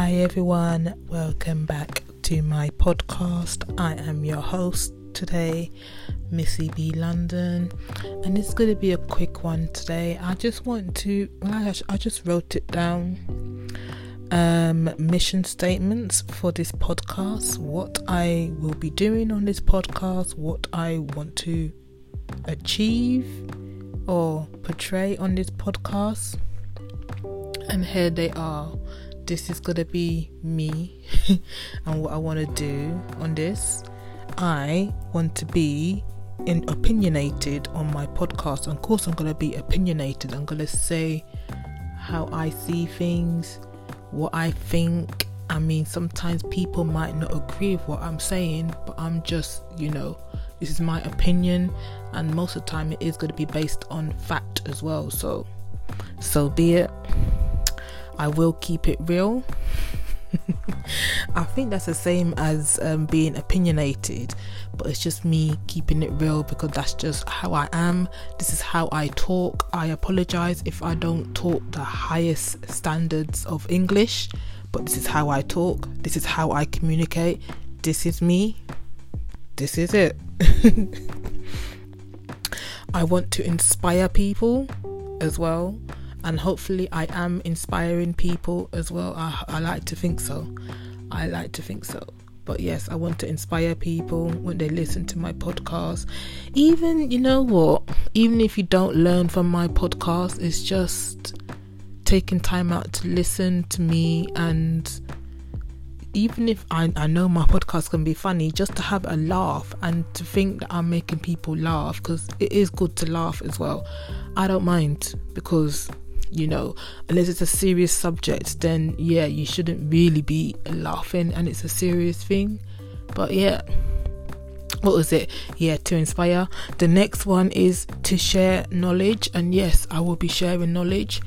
Hi everyone, welcome back to my podcast. I am your host today, Missy B London, and it's going to be a quick one today. I just want to, well, I, just wrote it down. Um, mission statements for this podcast, what I will be doing on this podcast, what I want to achieve or portray on this podcast. And here they are. This is gonna be me and what I want to do on this. I want to be in opinionated on my podcast. Of course, I'm gonna be opinionated. I'm gonna say how I see things, what I think. I mean, sometimes people might not agree with what I'm saying, but I'm just, you know, this is my opinion, and most of the time it is going to be based on fact as well. So, so be it. I will keep it real. I think that's the same as um, being opinionated, but it's just me keeping it real because that's just how I am. This is how I talk. I apologize if I don't talk the highest standards of English, but this is how I talk. This is how I communicate. This is me. This is it. I want to inspire people as well, and hopefully, I am inspiring people as well. I, I like to think so. I like to think so. But yes, I want to inspire people when they listen to my podcast. Even, you know what? Even if you don't learn from my podcast, it's just taking time out to listen to me and even if I, I know my podcast can be funny, just to have a laugh and to think that I'm making people laugh because it is good to laugh as well. I don't mind because, you know, unless it's a serious subject, then yeah, you shouldn't really be laughing and it's a serious thing. But yeah, what was it? Yeah, to inspire. The next one is to share knowledge, and yes, I will be sharing knowledge.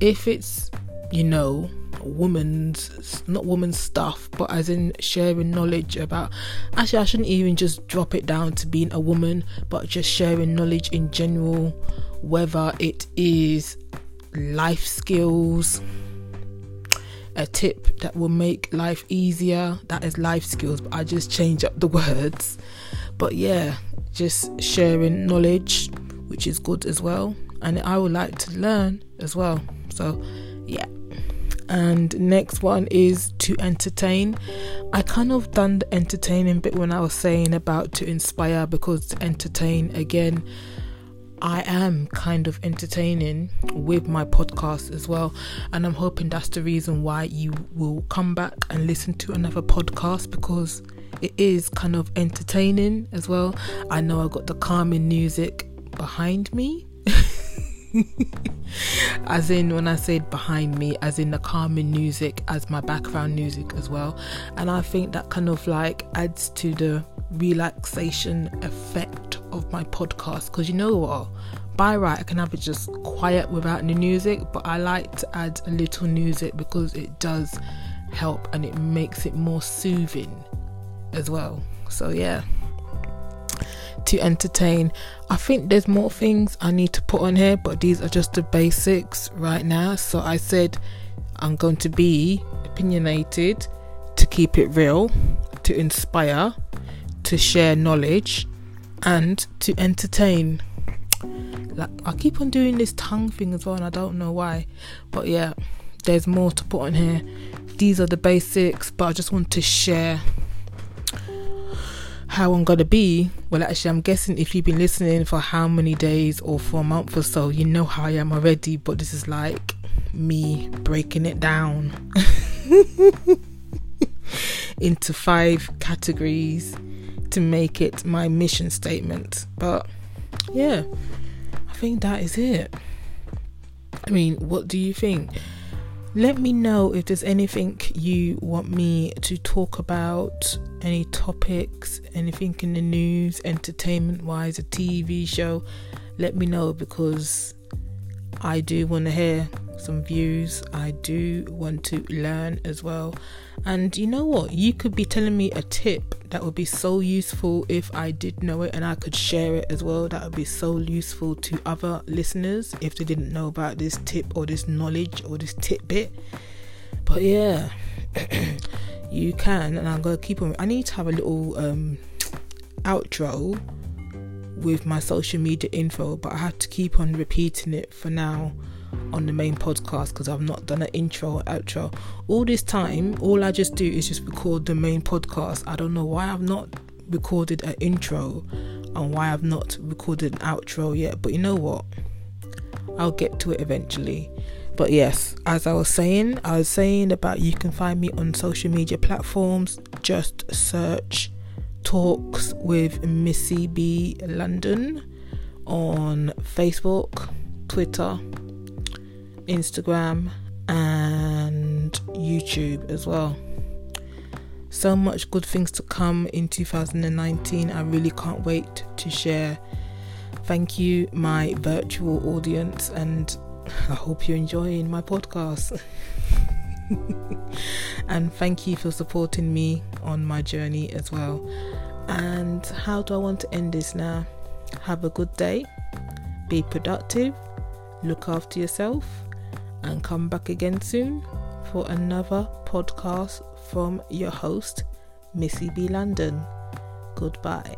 If it's, you know, woman's not woman's stuff but as in sharing knowledge about actually I shouldn't even just drop it down to being a woman but just sharing knowledge in general whether it is life skills a tip that will make life easier. That is life skills but I just change up the words. But yeah just sharing knowledge which is good as well. And I would like to learn as well. So yeah. And next one is to entertain. I kind of done the entertaining bit when i was saying about to inspire because to entertain again I am kind of entertaining with my podcast as well, and I'm hoping that's the reason why you will come back and listen to another podcast because it is kind of entertaining as well. I know I got the calming music behind me, as in when I said behind me, as in the calming music as my background music as well. And I think that kind of like adds to the relaxation effect of my podcast because you know what? By right, I can have it just quiet without any music, but I like to add a little music because it does help and it makes it more soothing as well. So, yeah to entertain. I think there's more things I need to put on here, but these are just the basics right now. So I said I'm going to be opinionated, to keep it real, to inspire, to share knowledge, and to entertain. Like I keep on doing this tongue thing as well, and I don't know why. But yeah, there's more to put on here. These are the basics, but I just want to share how I'm gonna be. Well, actually, I'm guessing if you've been listening for how many days or for a month or so, you know how I am already. But this is like me breaking it down into five categories to make it my mission statement. But yeah, I think that is it. I mean, what do you think? Let me know if there's anything you want me to talk about, any topics, anything in the news, entertainment wise, a TV show. Let me know because I do want to hear some views. I do want to learn as well. And you know what? You could be telling me a tip that would be so useful if I did know it and I could share it as well. That would be so useful to other listeners if they didn't know about this tip or this knowledge or this tidbit. but yeah, you can, and I'm gonna keep on. I need to have a little um, outro with my social media info, but I have to keep on repeating it for now on the main podcast because I've not done an intro or outro. All this time, all I just do is just record the main podcast. I don't know why I've not recorded an intro and why I've not recorded an outro yet, but you know what? I'll get to it eventually. But yes, as I was saying, I was saying about you can find me on social media platforms. Just search Talks with Missy B London on Facebook, Twitter, Instagram, and YouTube as well. So much good things to come in 2019. I really can't wait to share. Thank you, my virtual audience, and I hope you're enjoying my podcast. and thank you for supporting me on my journey as well. And how do I want to end this now? Have a good day, be productive, look after yourself, and come back again soon for another podcast from your host, Missy B. London. Goodbye.